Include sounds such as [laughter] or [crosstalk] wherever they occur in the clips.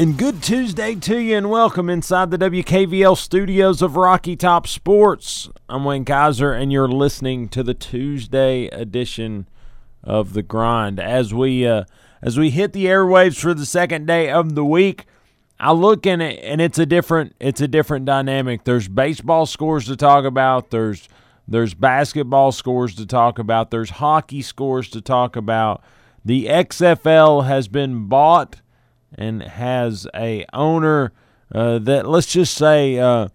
And good Tuesday to you, and welcome inside the WKVL studios of Rocky Top Sports. I'm Wayne Kaiser, and you're listening to the Tuesday edition of the Grind. As we uh, as we hit the airwaves for the second day of the week, I look in it, and it's a different it's a different dynamic. There's baseball scores to talk about. There's there's basketball scores to talk about. There's hockey scores to talk about. The XFL has been bought and has a owner uh, that let's just say uh,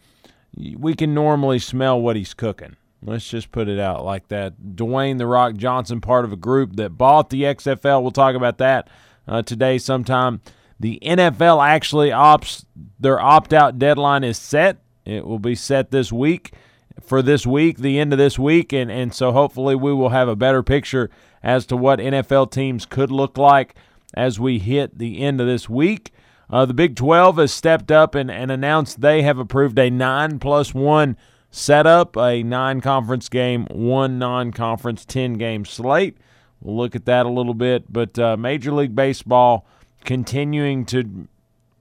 we can normally smell what he's cooking. Let's just put it out like that. Dwayne the Rock Johnson, part of a group that bought the XFL. We'll talk about that uh, today sometime. The NFL actually opts their opt out deadline is set. It will be set this week for this week, the end of this week, and and so hopefully we will have a better picture as to what NFL teams could look like as we hit the end of this week. Uh, the Big 12 has stepped up and, and announced they have approved a 9 plus 1 setup, a nine conference game, one non conference 10 game slate. We'll look at that a little bit. But uh, Major League Baseball continuing to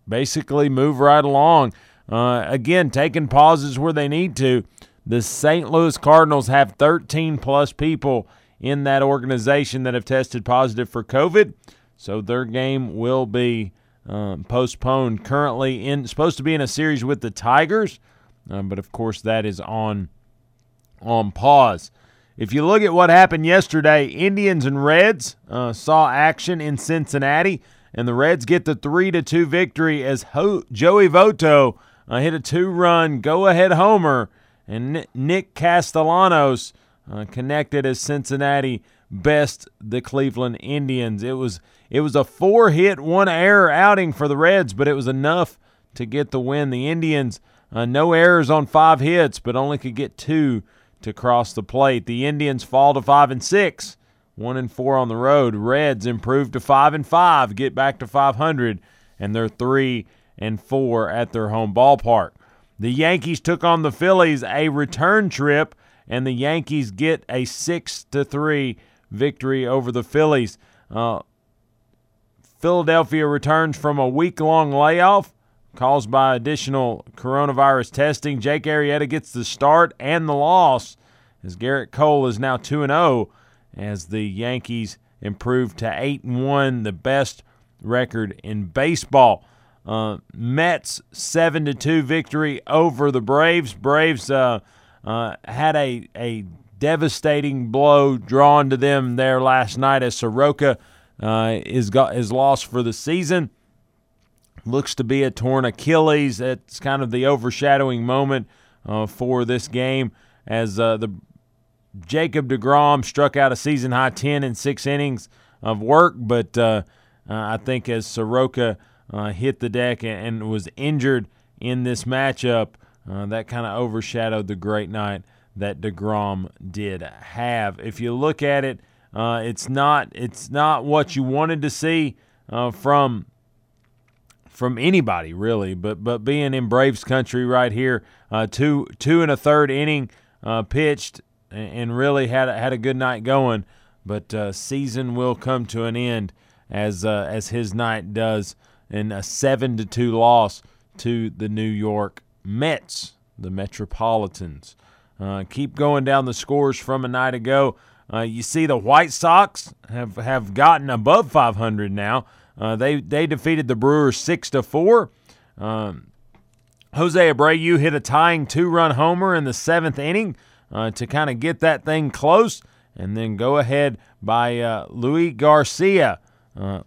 basically move right along. Uh, again, taking pauses where they need to. The St. Louis Cardinals have 13 plus people in that organization that have tested positive for COVID. So their game will be um, postponed. Currently in supposed to be in a series with the Tigers, uh, but of course that is on on pause. If you look at what happened yesterday, Indians and Reds uh, saw action in Cincinnati, and the Reds get the three to two victory as Ho- Joey Votto uh, hit a two-run go-ahead homer, and Nick Castellanos uh, connected as Cincinnati best the Cleveland Indians. It was it was a four hit, one error outing for the Reds, but it was enough to get the win. The Indians, uh, no errors on five hits, but only could get two to cross the plate. The Indians fall to five and six, one and four on the road. Reds improve to five and five, get back to 500, and they're three and four at their home ballpark. The Yankees took on the Phillies a return trip, and the Yankees get a six to three victory over the Phillies. Uh, Philadelphia returns from a week long layoff caused by additional coronavirus testing. Jake Arrieta gets the start and the loss as Gerrit Cole is now 2 0 as the Yankees improve to 8 1, the best record in baseball. Uh, Mets 7 2 victory over the Braves. Braves uh, uh, had a, a devastating blow drawn to them there last night as Soroka uh, is got is lost for the season. Looks to be a torn Achilles. That's kind of the overshadowing moment uh, for this game as uh, the Jacob Degrom struck out a season high ten in six innings of work, but uh, uh, I think as Soroka uh, hit the deck and, and, was injured in this matchup, that kind of overshadowed the great night that Degrom did have. If you look at it uh, it's not it's not what you wanted to see uh, from from anybody really, but but being in Braves country right here, uh, two two and a third inning uh, pitched and really had a, had a good night going, but uh, season will come to an end as uh, as his night does in a seven to two loss to the New York Mets, the Metropolitans. Keep going down the scores from a night ago. Uh, you see, the White Sox have, have gotten above 500 now. Uh, they they defeated the Brewers six to four. Um, Jose Abreu hit a tying two-run homer in the seventh inning uh, to kind of get that thing close, and then go ahead by uh, Luis Garcia, uh,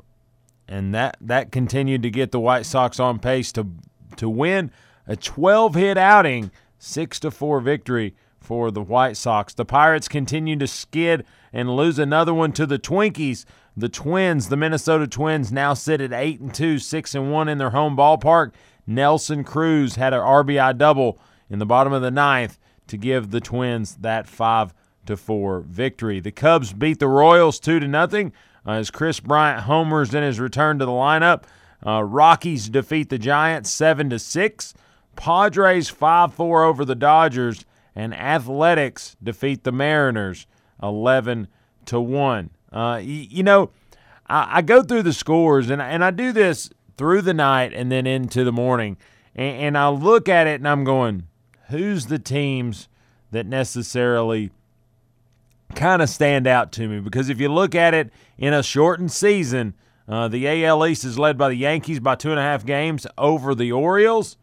and that that continued to get the White Sox on pace to to win a 12-hit outing, six to four victory for the White Sox. The Pirates continue to skid and lose another one to the Twinkies. The Twins, the Minnesota Twins, now sit at eight and two, six and one in their home ballpark. Nelson Cruz had an RBI double in the bottom of the ninth to give the Twins that five to four victory. The Cubs beat the Royals two to nothing uh, as Kris Bryant homers in his return to the lineup. Uh, Rockies defeat the Giants seven to six. Padres five four over the Dodgers, and Athletics defeat the Mariners eleven to one. Uh, you know, I-, I, go through the scores, and and I do this through the night and then into the morning, and, and I look at it and I'm going, who's the teams that necessarily kind of stand out to me? Because if you look at it in a shortened season, uh, the AL East is led by the Yankees by two and a half games over the Orioles.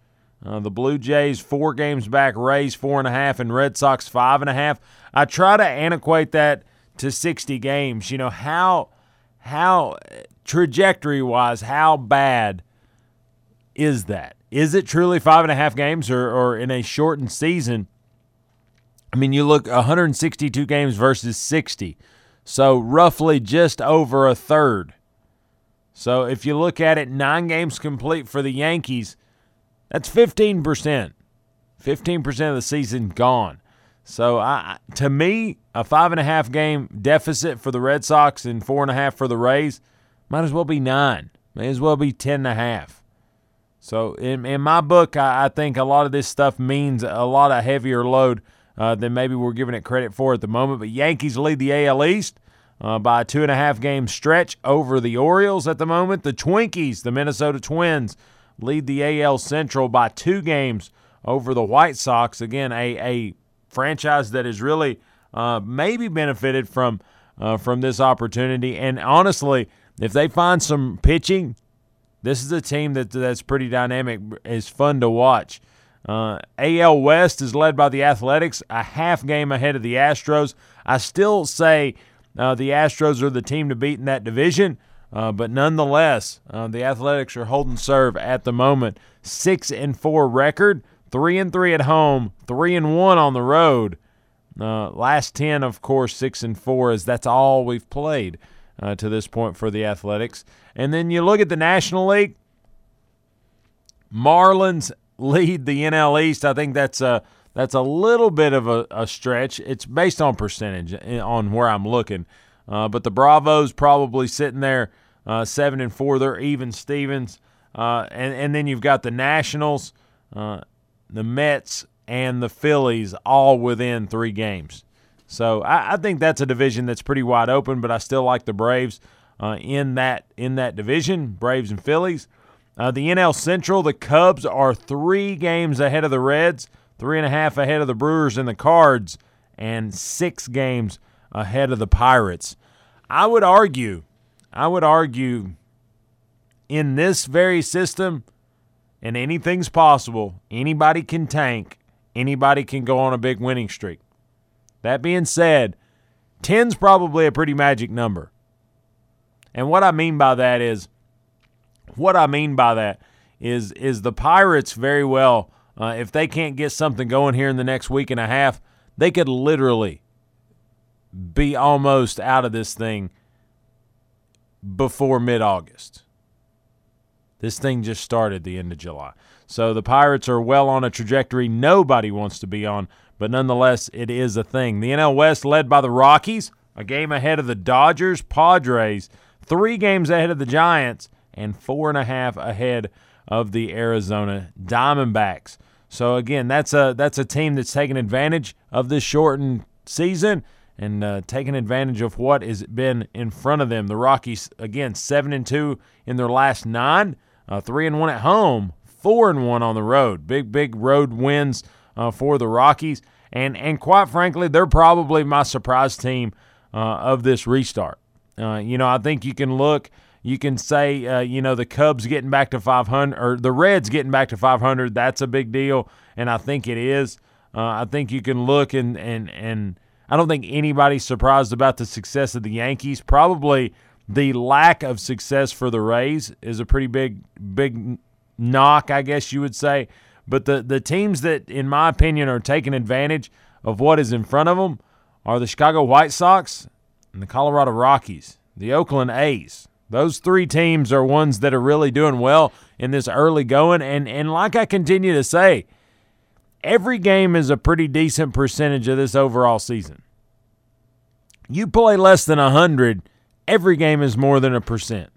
Uh, the Blue Jays four games back, Rays four and a half, and Red Sox five and a half. I try to antiquate that to 60 games. You know how how trajectory wise, how bad is that? Is it truly five and a half games, or, or in a shortened season? I mean, you look 162 games versus 60, so roughly just over a third. So if you look at it, nine games complete for the Yankees, that's 15%. 15% of the season gone. So I, to me, a five and a half game deficit for the Red Sox and four and a half for the Rays might as well be nine. May as well be ten and a half. So in, in my book, I, I think a lot of this stuff means a lot of heavier load uh, than maybe we're giving it credit for at the moment. But Yankees lead the AL East uh, by a two and a half game stretch over the Orioles at the moment. The Twinkies, the Minnesota Twins, lead the AL Central by two games over the White Sox. Again, a, a franchise that has really uh, maybe benefited from uh, from this opportunity. And honestly, if they find some pitching, this is a team that that's pretty dynamic. is fun to watch. Uh, AL West is led by the Athletics, a half game ahead of the Astros. I still say uh, the Astros are the team to beat in that division, uh, but nonetheless, uh, the Athletics are holding serve at the moment. Six and four record, three and three at home, three and one on the road. Uh, last ten, of course, six and four, is that's all we've played uh, to this point for the Athletics. And then you look at the National League. Marlins [laughs] lead the NL East. I think that's a that's a little bit of a, a stretch. It's based on percentage eh, on where I'm looking, uh, but the Bravos probably sitting there uh, seven and four. They're even Stevens, uh, and and then you've got the Nationals, uh, the Mets, and the Phillies all within three games. So I, I, think that's a division that's pretty wide open, but I still like the Braves uh, in that in that division, Braves and Phillies. Uh, the NL Central, the Cubs are three games ahead of the Reds, three and a half ahead of the Brewers and the Cards, and six games ahead of the Pirates. I would argue, I would argue, in this very system, and anything's possible. Anybody can tank. Anybody can go on a big winning streak. That being said, 10's probably a pretty magic number. And what I mean by that is what I mean by that is is the Pirates very well uh, if they can't get something going here in the next week and a half, they could literally be almost out of this thing before mid-August. This thing just started the end of July. So the Pirates are well on a trajectory nobody wants to be on but nonetheless, it is a thing. The NL West led by the Rockies, a game ahead of the Dodgers, Padres, three games ahead of the Giants, and four and a half ahead of the Arizona Diamondbacks. So again, that's a that's a team that's taking advantage of this shortened season and uh, taking advantage of what has been in front of them. The Rockies again seven and two in their last nine, uh, three and one at home, four and one on the road. Big big road wins uh, for the Rockies. And, and quite frankly, they're probably my surprise team uh, of this restart. Uh, you know, I think you can look, you can say, uh, you know, the Cubs getting back to 500 or the Reds getting back to 500. That's a big deal, and I think it is. I think you can look and and and I don't think anybody's surprised about the success of the Yankees. Probably the lack of success for the Rays is a pretty big big knock, I guess you would say. But the, the teams that, in my opinion, are taking advantage of what is in front of them are the Chicago White Sox and the Colorado Rockies, the Oakland A's. Those three teams are ones that are really doing well in this early going. And, and like I continue to say, every game is a pretty decent percentage of this overall season. You play less than 100, every game is more than a percent.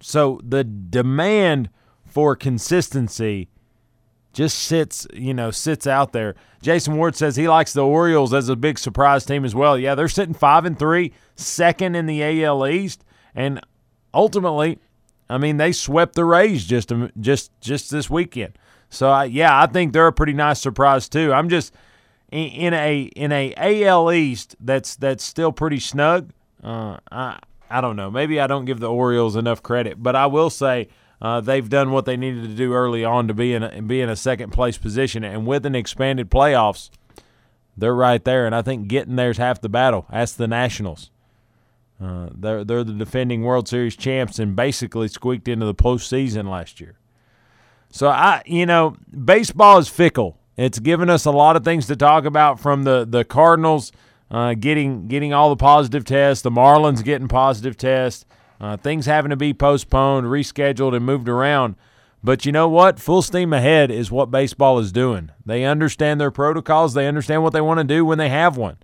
So the demand for consistency just sits, you know, sits out there. Jason Ward says he likes the Orioles as a big surprise team as well. Yeah, they're sitting 5 and 3, second in the AL East, and ultimately, I mean, they swept the Rays just just just this weekend. So I, yeah, I think they're a pretty nice surprise too. I'm just in a in a AL East that's that's still pretty snug. Uh, I I don't know. Maybe I don't give the Orioles enough credit, but I will say uh, they've done what they needed to do early on to be in a, be in a second place position, and with an expanded playoffs, they're right there. And I think getting there's half the battle. Ask the Nationals. Uh, they're they're the defending World Series champs and basically squeaked into the postseason last year. So I, you know, baseball is fickle. It's given us a lot of things to talk about from the the Cardinals uh, getting getting all the positive tests, the Marlins getting positive tests, uh, things having to be postponed, rescheduled, and moved around. But you know what? Full steam ahead is what baseball is doing. They understand their protocols. They understand what they want to do when they have one,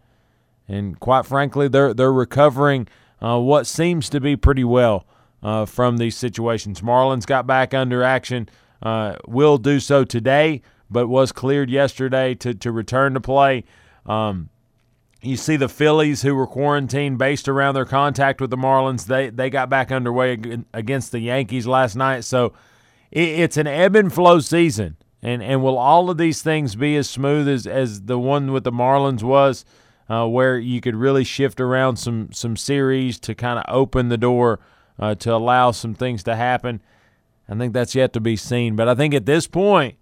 and quite frankly, they're they're recovering uh, what seems to be pretty well uh, from these situations. Marlins got back under action, uh, will do so today, but was cleared yesterday to, to return to play. Um, you see the Phillies, who were quarantined based around their contact with the Marlins, they, they got back underway against the Yankees last night. So it, it's an ebb and flow season. And, and will all of these things be as smooth as, as the one with the Marlins was? uh, where you could really shift around some some series to kind of open the door uh, to allow some things to happen. I think that's yet to be seen, but I think at this point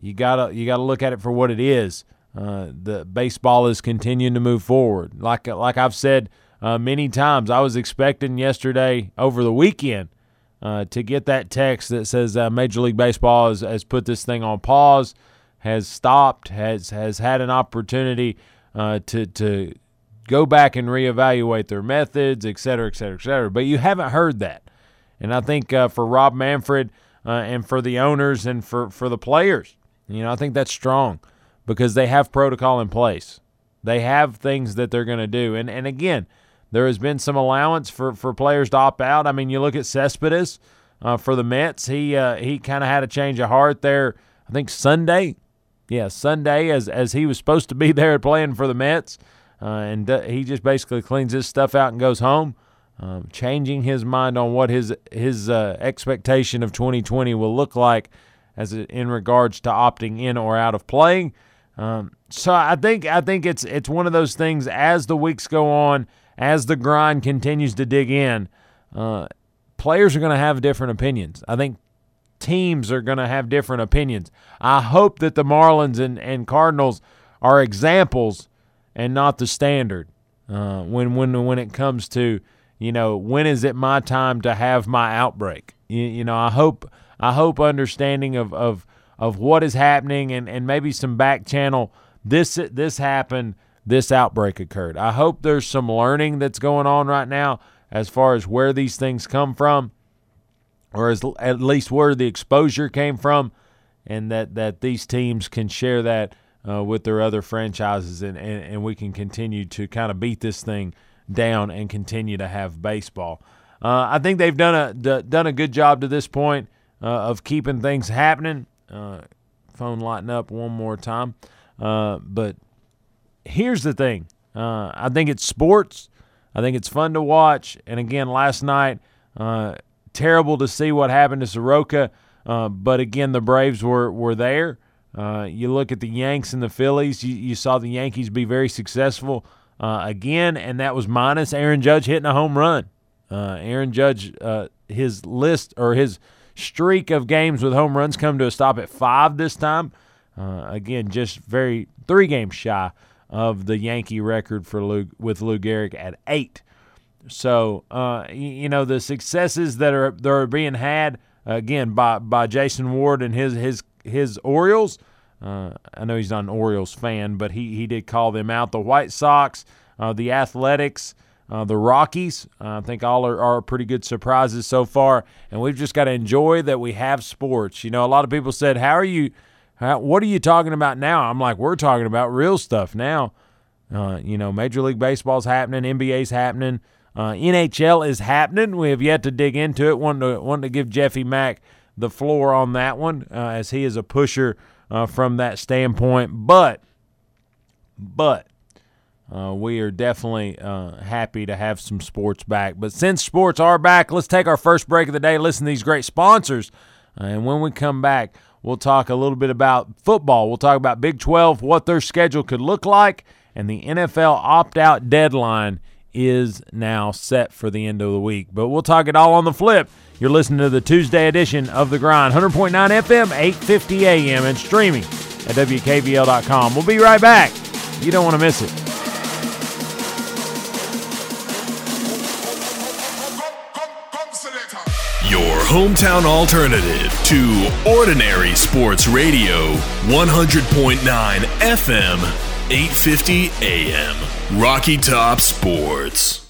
you gotta you gotta look at it for what it is. Uh, the baseball is continuing to move forward. Like like I've said uh, many times, I was expecting yesterday over the weekend uh, to get that text that says uh, Major League Baseball has, has put this thing on pause, has stopped, has has had an opportunity uh, to to go back and reevaluate their methods, et cetera, et cetera, et cetera. But you haven't heard that, and I think uh, for Rob Manfred uh, and for the owners and for for the players, you know, I think that's strong because they have protocol in place. They have things that they're going to do, and and again, there has been some allowance for for players to opt out. I mean, you look at Cespedes. Uh, for the Mets, he uh, he kind of had a change of heart there. I think Sunday yeah, Sunday as as he was supposed to be [laughs] there playing for the Mets, uh, and uh, he just basically cleans his stuff out and goes home, um, changing his mind on what his his uh, expectation of 2020 will look like as in regards to opting in or out of playing. Um, so I think I think it's it's one of those things as the weeks go on, as the grind continues to dig in. Uh, players are going to have different opinions. I think teams are going to have different opinions. I hope that the Marlins and, and Cardinals are examples and not the standard uh, when when when it comes to you know when is it my time to have my outbreak. You, you know I hope I hope understanding of of of what is happening and, and maybe some back channel this this happened this outbreak occurred. I hope there's some learning that's going on right now as far as where these things come from or as, at least where the exposure came from, and that, that these teams can share that uh, with their other franchises, and, and, and we can continue to kind of beat this thing down and continue to have baseball. Uh, I think they've done a d- done a good job to this point uh, of keeping things happening. Uh, phone lighting up one more time, uh, but here's the thing: uh, I think it's sports. I think it's fun to watch. And again, last night terrible to see what happened to Soroka, uh, but again, the Braves were were there. Uh, you look at the Yanks and the Phillies. You, you saw the Yankees be very successful uh, again, and that was minus Aaron Judge hitting a home run. Uh, Aaron Judge, uh, his list or his streak of games with home runs come to a stop at five this time. Uh, again, just very three games shy of the Yankee record for Lou, with Lou Gehrig at eight. So uh, you know the successes that are that are being had again by by Jason Ward and his his his Orioles. Uh, I know he's not an Orioles fan, but he he did call them out. The White Sox, uh, the Athletics, uh, the Rockies. Uh, I think all are, are pretty good surprises so far, and we've just got to enjoy that we have sports. You know, a lot of people said, "How are you? How, what are you talking about now?" I'm like, "We're talking about real stuff now." Uh, you know, Major League Baseball's happening, NBA's happening, uh, NHL is happening. We have yet to dig into it. Want to want to give Jeffy Mack the floor on that one, as he is a pusher uh, from that standpoint. But, but uh, we are definitely uh, happy to have some sports back. But since sports are back, let's take our first break of the day, listen to these great sponsors. Uh, and when we come back, we'll talk a little bit about football. We'll talk about Big 12, what their schedule could look like, and the NFL opt out deadline is now set for the end of the week. But we'll talk it all on the flip. You're listening to the Tuesday edition of The Grind, 100.9 FM, 850 AM, and streaming at WKVL.com. We'll be right back. You don't want to miss it. Your hometown alternative to Ordinary Sports Radio, 100.9 FM, 850 AM. Rocky Top Sports.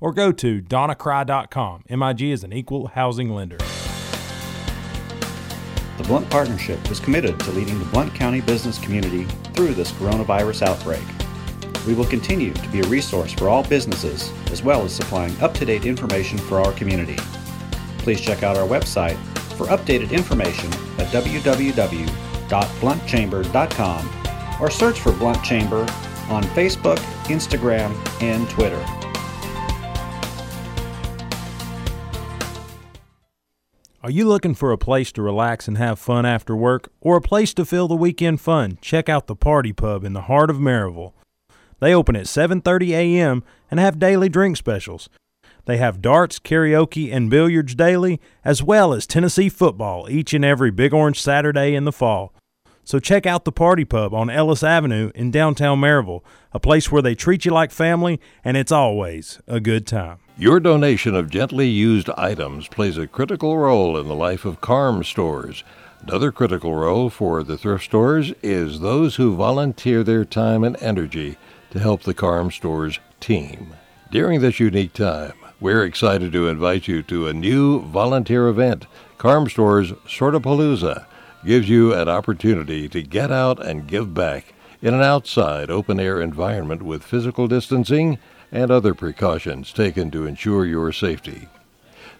or go to donnacry.com. MIG is an equal housing lender. The Blount Partnership is committed to leading the Blount County business community through this coronavirus outbreak. We will continue to be a resource for all businesses as well as supplying up to date information for our community. Please check out our website for updated information at www.blountchamber.com or search for Blount Chamber on Facebook, Instagram, and Twitter. Are you looking for a place to relax and have fun after work or a place to fill the weekend fun? Check out the Party Pub in the heart of Maryville. They open at 7:30 a.m. and have daily drink specials. They have darts, karaoke, and billiards daily, as well as Tennessee football each and every Big Orange Saturday in the fall. So check out the Party Pub on Ellis Avenue in downtown Maryville, a place where they treat you like family and it's always a good time. Your donation of gently used items plays a critical role in the life of KARM stores. Another critical role for the thrift stores is those who volunteer their time and energy to help the KARM stores team. During this unique time, we're excited to invite you to a new volunteer event, KARM Stores Sortapalooza gives you an opportunity to get out and give back in an outside, open air environment with physical distancing and other precautions taken to ensure your safety.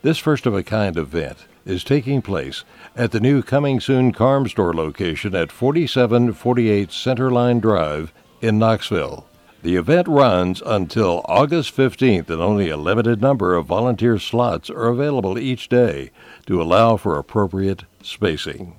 This first of a kind event is taking place at the new Coming Soon KARM Store location at 4748 Centerline Drive in Knoxville. The event runs until August 15th, and only a limited number of volunteer slots are available each day to allow for appropriate spacing.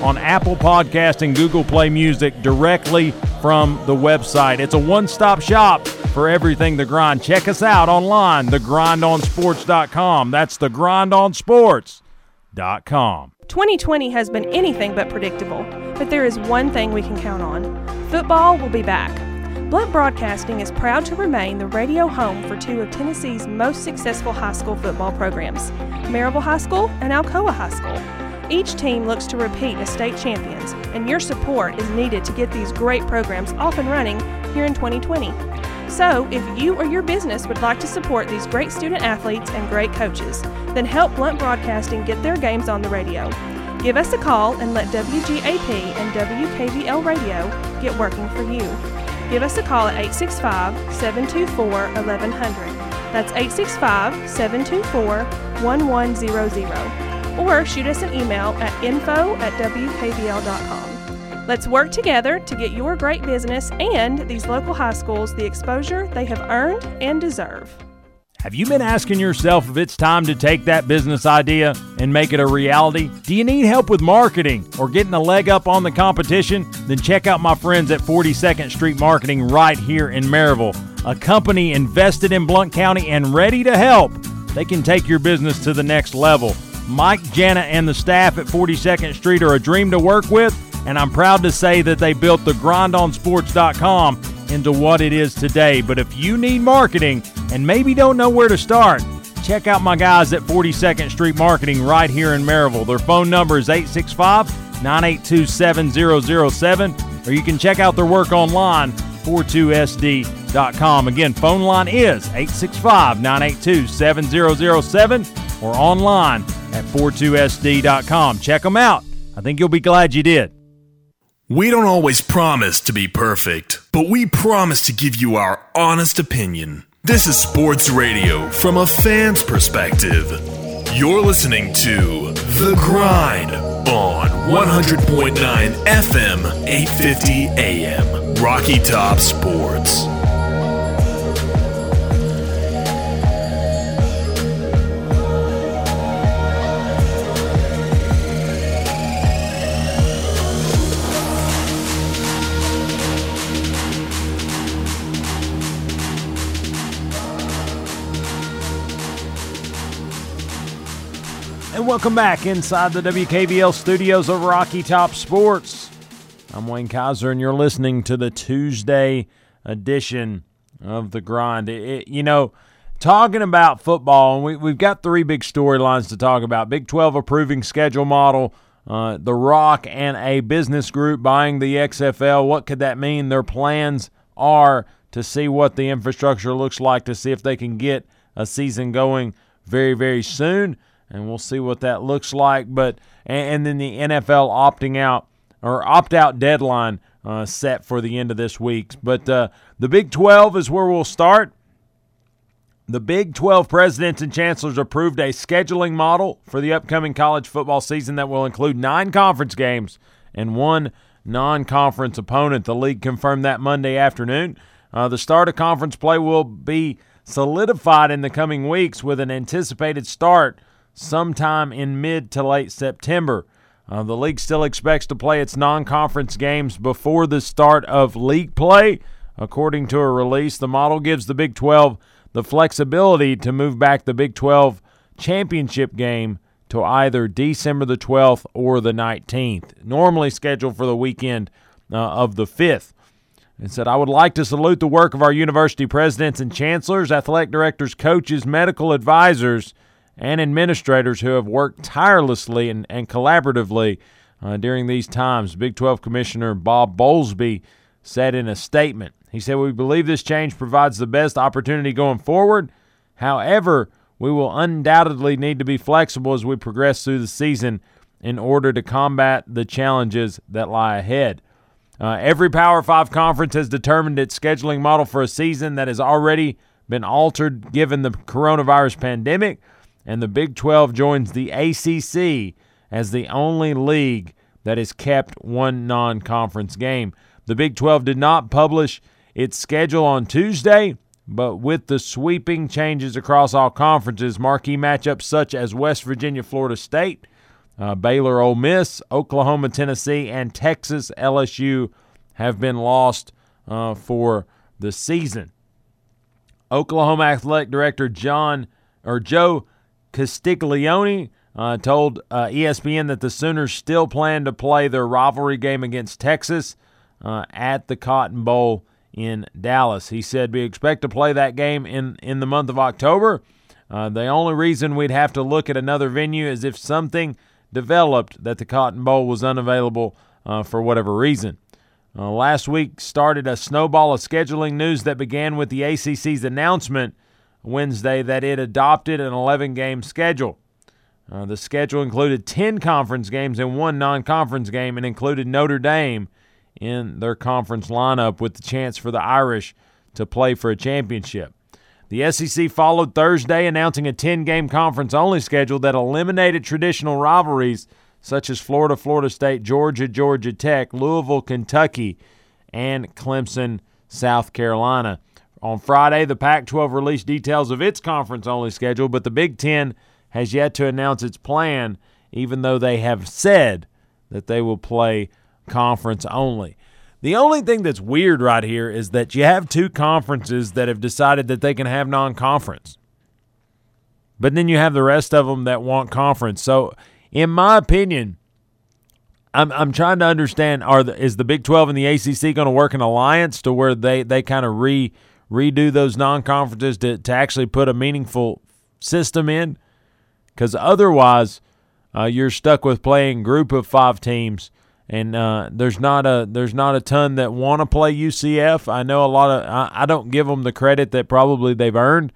on Apple Podcast and Google Play Music directly from the website. It's a one-stop shop for everything The Grind. Check us out online, thegrindonsports.com. That's thegrindonsports.com. 2020 has been anything but predictable, but there is one thing we can count on. Football will be back. Blount Broadcasting is proud to remain the radio home for two of Tennessee's most successful high school football programs, Maryville High School and Alcoa High School. Each team looks to repeat as state champions, and your support is needed to get these great programs off and running here in 2020. So, if you or your business would like to support these great student athletes and great coaches, then help Blount Broadcasting get their games on the radio. Give us a call and let WGAP and WKVL Radio get working for you. Give us a call at 865 724 1100. That's 865 724 1100. Or shoot us an email at info at WKVL.com. Let's work together to get your great business and these local high schools the exposure they have earned and deserve. Have you been asking yourself if it's time to take that business idea and make it a reality? Do you need help with marketing or getting a leg up on the competition? Then check out my friends at 42nd Street Marketing right here in Maryville, a company invested in Blount County and ready to help. They can take your business to the next level. Mike, Jana, and the staff at 42nd Street are a dream to work with, and I'm proud to say that they built the grindonsports.com into what it is today. But if you need marketing and maybe don't know where to start, check out my guys at 42nd Street Marketing right here in Maryville. Their phone number is 865 982 7007, or you can check out their work online, 42sd.com. Again, phone line is 865 982 7007 or online at 42sd.com. Check them out. I think you'll be glad you did. We don't always promise to be perfect, but we promise to give you our honest opinion. This is sports radio from a fan's perspective. You're listening to The Grind on 100.9 FM, 850 AM, Rocky Top Sports. And welcome back inside the WKVL studios of Rocky Top Sports. I'm Wayne Kaiser, and you're listening to the Tuesday edition of The Grind. It, you know, talking about football, and we, we've got three big storylines to talk about Big 12 approving schedule model, uh, The Rock, and a business group buying the XFL. What could that mean? Their plans are to see what the infrastructure looks like, to see if they can get a season going very, very soon and we'll see what that looks like. But and, then the NFL opting out or opt out deadline uh, set for the end of this week. But uh, the Big 12 is where we'll start. The Big 12 presidents and chancellors approved a scheduling model for the upcoming college football season that will include nine conference games and one non conference opponent. The league confirmed that Monday afternoon. Uh, the start of conference play will be solidified in the coming weeks with an anticipated start sometime in mid to late September. Uh, the league still expects to play its non conference games before the start of league play. According to a release, the model gives the Big 12 the flexibility to move back the Big 12 championship game to either December the 12th or the 19th, normally scheduled for the weekend uh, of the 5th. And said, I would like to salute the work of our university presidents and chancellors, athletic directors, coaches, medical advisors, and administrators who have worked tirelessly and, and collaboratively uh, during these times. Big 12 Commissioner Bob Bowlesby said in a statement, he said, We believe this change provides the best opportunity going forward. However, we will undoubtedly need to be flexible as we progress through the season in order to combat the challenges that lie ahead. Uh, every Power Five conference has determined its scheduling model for a season that has already been altered given the coronavirus pandemic and the Big 12 joins the ACC as the only league that has kept one non conference game. The Big 12 did not publish its schedule on Tuesday, but with the sweeping changes across all conferences, marquee matchups such as West Virginia, Florida State, uh, Baylor, Ole Miss, Oklahoma, Tennessee, and Texas, LSU have been lost uh, for the season. Oklahoma Athletic Director John or Joe Castiglione uh, told uh, ESPN that the Sooners still plan to play their rivalry game against Texas uh, at the Cotton Bowl in Dallas. He said we expect to play that game in, in the month of October. Uh, the only reason we'd have to look at another venue is if something developed that the Cotton Bowl was unavailable uh, for whatever reason. Uh, last week started a snowball of scheduling news that began with the ACC's announcement Wednesday that it adopted an 11 game schedule. Uh, the schedule included 10 conference games and one non conference game and included Notre Dame in their conference lineup with the chance for the Irish to play for a championship. The SEC followed Thursday, announcing a 10 game conference only schedule that eliminated traditional rivalries such as Florida, Florida State, Georgia, Georgia Tech, Louisville, Kentucky, and Clemson, South Carolina. On Friday, the Pac 12 released details of its conference only schedule, but the Big Ten has yet to announce its plan, even though they have said that they will play conference only. The only thing that's weird right here is that you have two conferences that have decided that they can have non conference. But then you have the rest of them that want conference. So, in my opinion, I'm, I'm trying to understand are the, is the Big 12 and the ACC going to work in alliance to where they, they kind of re redo those non conferences to, to actually put a meaningful system in? Because otherwise, uh, you're stuck with playing group of five teams and uh, there's not a there's not a ton that want to play UCF. I know a lot of I, I, don't give them the credit that probably they've earned,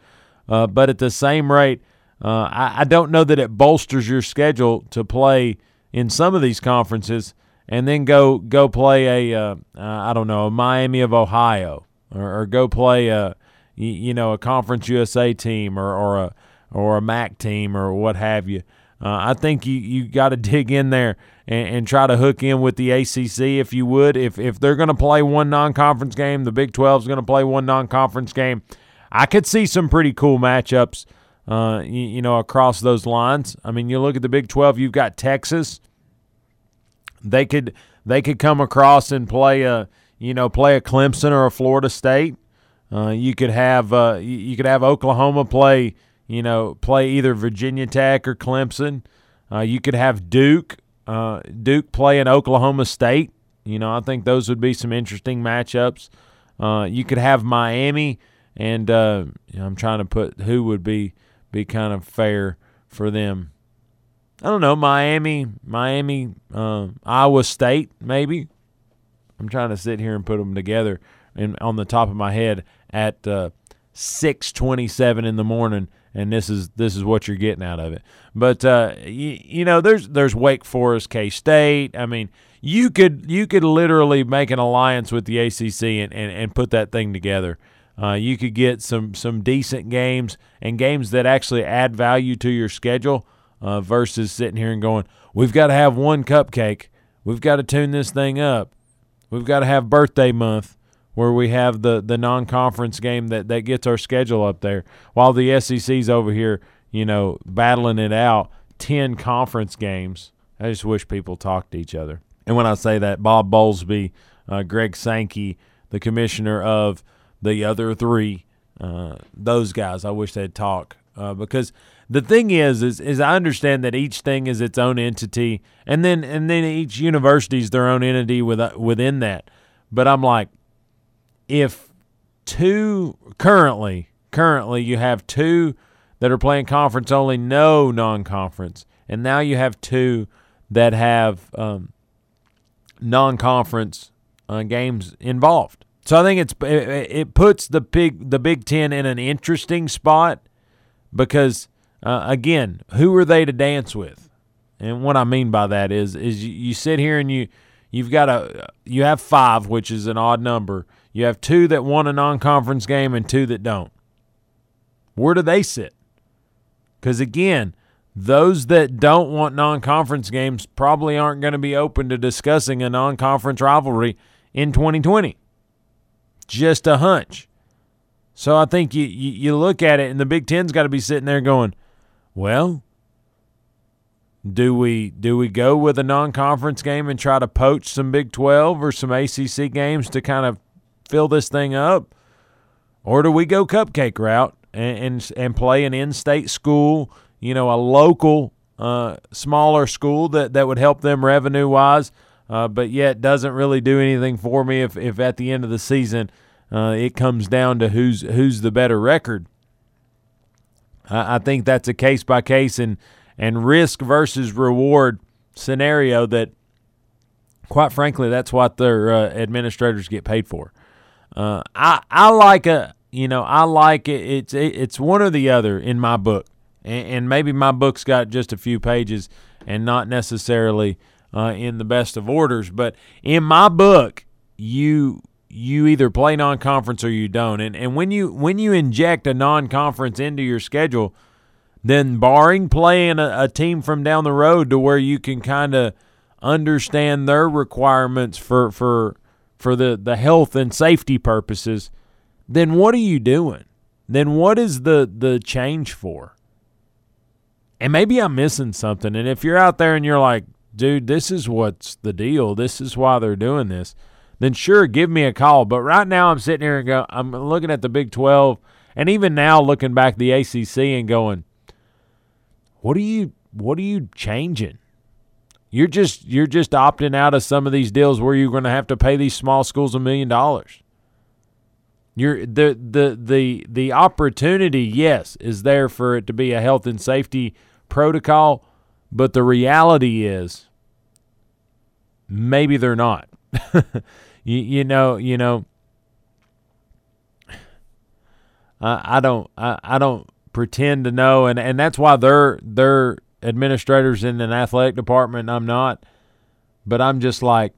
uh, but at the same rate, uh, I, I, don't know that it bolsters your schedule to play in some of these conferences and then go go play a uh, I don't know a Miami of Ohio or, or go play a you, know a Conference USA team or or a or a MAC team or what have you. Uh, I think you you got to [laughs] dig in there and, and, try to hook in with the ACC if you would. If if they're going to play one non-conference game, the Big 12 is going to play one non-conference game. I could see some pretty cool matchups, uh, you, you, know, across those lines. I mean, you look at the Big 12. You've got Texas. They could they could come across and play a you know play a Clemson or a Florida State. Uh, you could have uh, you could have Oklahoma play you know play either Virginia Tech or Clemson. Uh, you could have Duke uh, Duke playing Oklahoma State. You know, I think those would be some interesting matchups. Uh, you could have Miami, and uh, I'm trying to put who would be be kind of fair for them. I don't know, Miami, Miami, Iowa State, maybe. I'm trying to sit here and put them together, and on the top of my head at uh, 6:27 in the morning and this is this is what you're getting out of it. But uh, you, you know, there's there's Wake Forest, K State. I mean, you could you could literally make an alliance with the ACC and, and, and put that thing together. Uh, you could get some some decent games and games that actually add value to your schedule uh, versus sitting here and going, we've got to have one cupcake, we've got to tune this thing up, we've got to have birthday month where we have the the non-conference game that that gets our schedule up there, while the SEC's over here, you know, battling it out. Ten conference games. I just wish people talked to each other. And when I say that, Bob Bowlesby, uh, Greg Sankey, the commissioner of the other three, uh, those guys, I wish they'd talk uh, because the thing is, is, is I understand that each thing is its own entity, and then and then each university is their own entity with, within that. But I'm like, if two currently currently you have two that are playing conference only, no non-conference, and now you have two that have um, non-conference uh, games involved. So I think it's it, it, puts the big the Big Ten in an interesting spot because uh, again, who are they to dance with? And what I mean by that is is you, you sit here and you you've got a you have five, which is an odd number, you have two that won a non conference game and two that don't. Where do they sit? Because again, those that don't want non conference games probably aren't going to be open to discussing a non conference rivalry in 2020. Just a hunch. So I think you, you, you, look at it, and the Big Ten's got to be sitting there going, well, do we do we go with a non-conference game and try to poach some Big 12 or some ACC games to kind of fill this thing up, or do we go cupcake route and and, and play an in-state school? You know, a local, uh, smaller school that that would help them revenue wise, uh, but yet doesn't really do anything for me if if at the end of the season uh, it comes down to who's who's the better record. I, think that's a case by case and and risk versus reward scenario that quite frankly, that's what their uh, administrators get paid for. Uh, I I like a you know I like it. It's it's one or the other in my book, and, and maybe my book's got just a few pages and not necessarily uh, in the best of orders. But in my book, you you either play non-conference or you don't. And and when you when you inject a non-conference into your schedule, then barring playing a, a team from down the road to where you can kind of understand their requirements for for for the the health and safety purposes, then what are you doing? Then what is the the change for? And maybe I'm missing something. And if you're out there and you're like, dude, this is what's the deal. This is why they're doing this then sure, give me a call. But right now, I'm sitting here and go, I'm looking at the Big 12, and even now looking back the ACC and going, what are you, what are you changing? You're just you're just opting out of some of these deals where you're going to have to pay these small schools a million dollars. You're the the the the opportunity, yes, is there for it to be a health and safety protocol, but the reality is maybe they're not. [laughs] you, you know, you know, I, I don't, I, I don't pretend to know, and, and that's why they're they're administrators in an athletic department. I'm not, but I'm just like,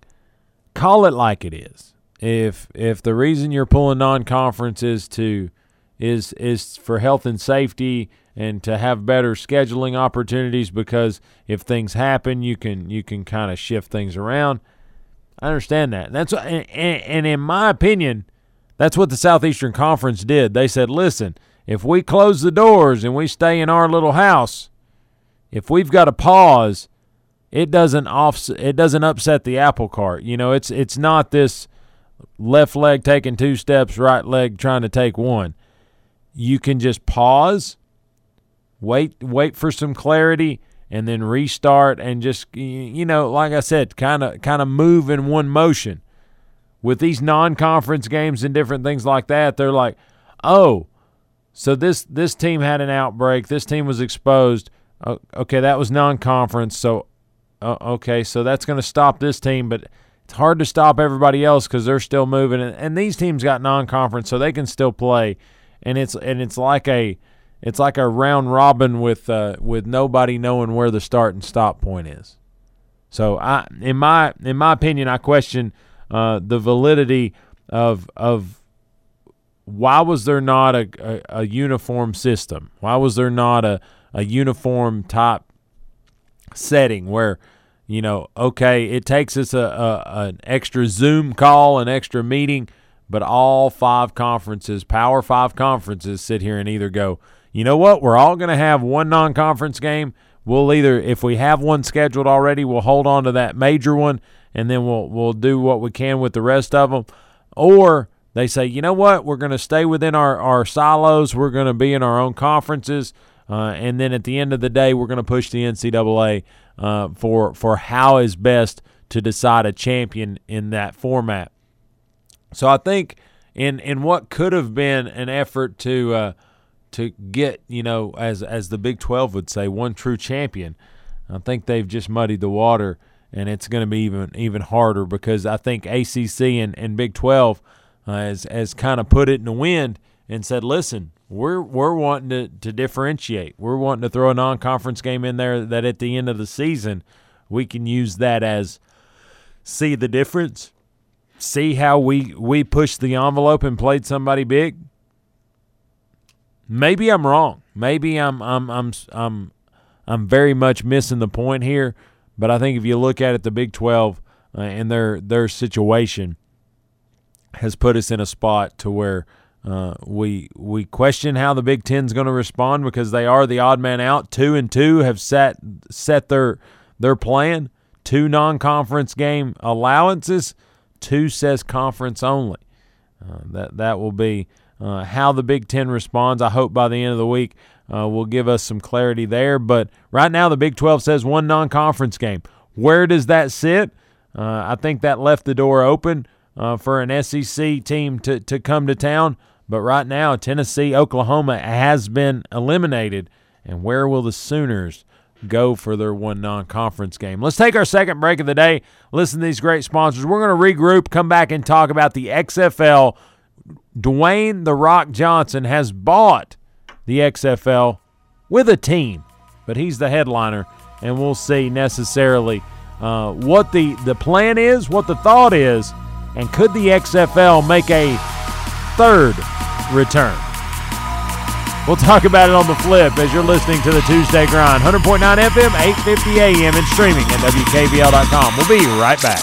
call it like it is. If if the reason you're pulling non-conference is to is is for health and safety and to have better scheduling opportunities because if things happen you can you can kind of shift things around I understand that. That's and, and in my opinion, that's what the Southeastern Conference did. They said, "Listen, if we close the doors and we stay in our little house, if we've got to pause, it doesn't off it doesn't upset the apple cart. You know, it's it's not this left leg taking two steps, right leg trying to take one. You can just pause, wait wait for some clarity and then restart and just you know like I said kind of kind of move in one motion. With these non-conference games and different things like that they're like oh so this this team had an outbreak. This team was exposed. Okay that was non-conference so uh, okay so that's going to stop this team but it's hard to stop everybody else because they're still moving. And, and these teams got non-conference so they can still play. And it's and it's like a it's like a round robin with uh, with nobody knowing where the start and stop point is. So I, in my in my opinion, I question uh, the validity of of why was there not a, a, a, uniform system? Why was there not a, a uniform type setting where you know okay it takes us a, a an extra Zoom call, an extra meeting, but all five conferences, Power Five conferences, sit here and either go you know what? We're all going to have one non conference game. We'll either, if we have one scheduled already, we'll hold on to that major one and then we'll, we'll do what we can with the rest of them. Or they say, you know what? We're going to stay within our, our silos. We're going to be in our own conferences. Uh, and then at the end of the day, we're going to push the NCAA uh, for for how is best to decide a champion in that format. So I think in in what could have been an effort to uh, to get, you know, as as the Big 12 would say, one true champion. I think they've just muddied the water, and it's going to be even even harder because I think ACC and, and Big 12 uh, has has kind of put it in the wind and said, listen, we're we're wanting to, to differentiate. We're wanting to throw a non-conference game in there that at the end of the season we can use that as see the difference, see how we we pushed the envelope and played somebody big Maybe I'm wrong. Maybe I'm I'm I'm I'm I'm very much missing the point here. But I think if you look at it, the Big 12 uh, and their their situation has put us in a spot to where uh, we we question how the Big Ten's going to respond because they are the odd man out. Two and two have set set their their plan. Two non-conference game allowances. Two says conference only. Uh, that that will be uh, how the Big Ten responds. I hope by the end of the week uh, will give us some clarity there. But right now, the Big 12 says one non conference game. Where does that sit? Uh, I think that left the door open uh, for an SEC team to, to come to town. But right now, Tennessee, Oklahoma has been eliminated. And where will the Sooners go for their one non conference game? Let's take our second break of the day. Listen to these great sponsors. We're going to regroup, come back, and talk about the XFL Dwayne The Rock Johnson has bought the XFL with a team, but he's the headliner, and we'll see necessarily uh, what the, the plan is, what the thought is, And could the XFL make a third return? We'll talk about it on the flip as you're listening to the Tuesday Grind. 100.9 FM, 850 AM, and streaming at WKVL.com. We'll be right back.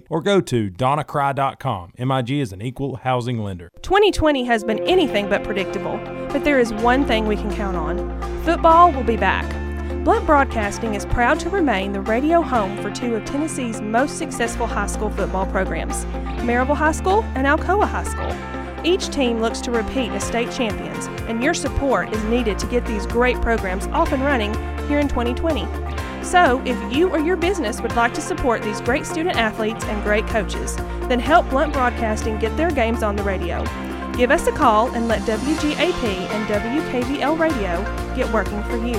or go to donnacry.com. MIG is an equal housing lender. 2020 has been anything but predictable, but there is one thing we can count on football will be back. Blount Broadcasting is proud to remain the radio home for two of Tennessee's most successful high school football programs, Maryville High School and Alcoa High School. Each team looks to repeat as state champions, and your support is needed to get these great programs off and running here in 2020. So, if you or your business would like to support these great student athletes and great coaches, then help Blount Broadcasting get their games on the radio. Give us a call and let WGAP and WKVL Radio get working for you.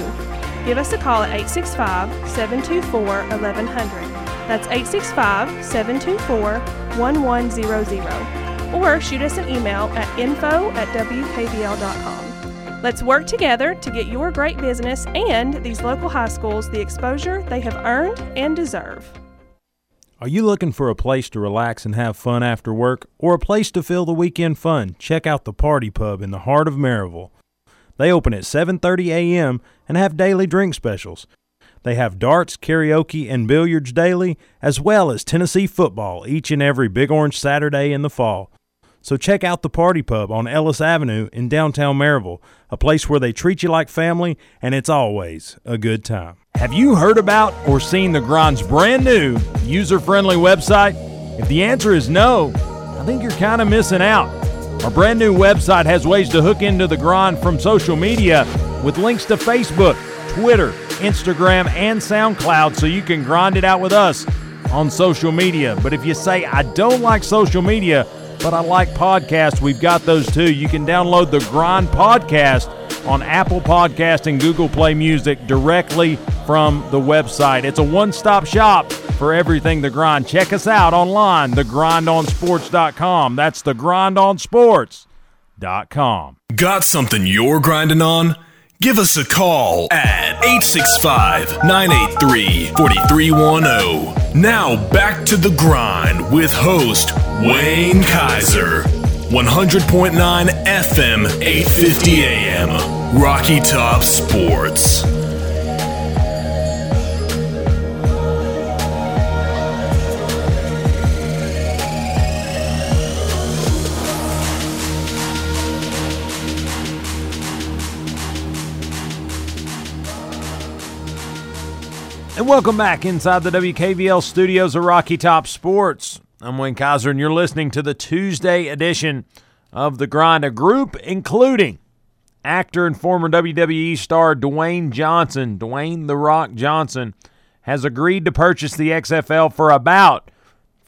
Give us a call at 865 724 1100. That's 865 724 1100. Or shoot us an email at info at WKVL.com. Let's work together to get your great business and these local high schools the exposure they have earned and deserve. Are you looking for a place to relax and have fun after work or a place to fill the weekend fun? Check out the Party Pub in the heart of Maryville. They open at 7:30 a.m. and have daily drink specials. They have darts, karaoke, and billiards daily, as well as Tennessee football each and every Big Orange Saturday in the fall. So check out the Party Pub on Ellis Avenue in downtown Maryville, a place where they treat you like family and it's always a good time. Have you heard about or seen the Grind's brand new user friendly website? If the answer is no, I think you're kind of missing out. Our brand new website has ways to hook into the Grind from social media with links to Facebook, Twitter, Instagram, and SoundCloud so you can grind it out with us on social media. But if you say, I don't like social media, but I like podcasts. We've got those too. You can download the Grind Podcast on Apple Podcast and Google Play Music directly from the website. It's a one-stop shop for everything The Grind. Check us out online, thegrindonsports.com. That's thegrindonsports.com. Got something you're grinding on? Give us a call at 865 983 4310. Now back to the grind with host Wayne Kaiser. 100.9 FM, 850 AM. Rocky Top Sports. And welcome back inside the WKVL studios of Rocky Top Sports. I'm Wayne Kaiser, and you're listening to the Tuesday edition of The Grind, a group including actor and former WWE star Dwayne Johnson, Dwayne The Rock Johnson, has agreed to purchase the XFL for about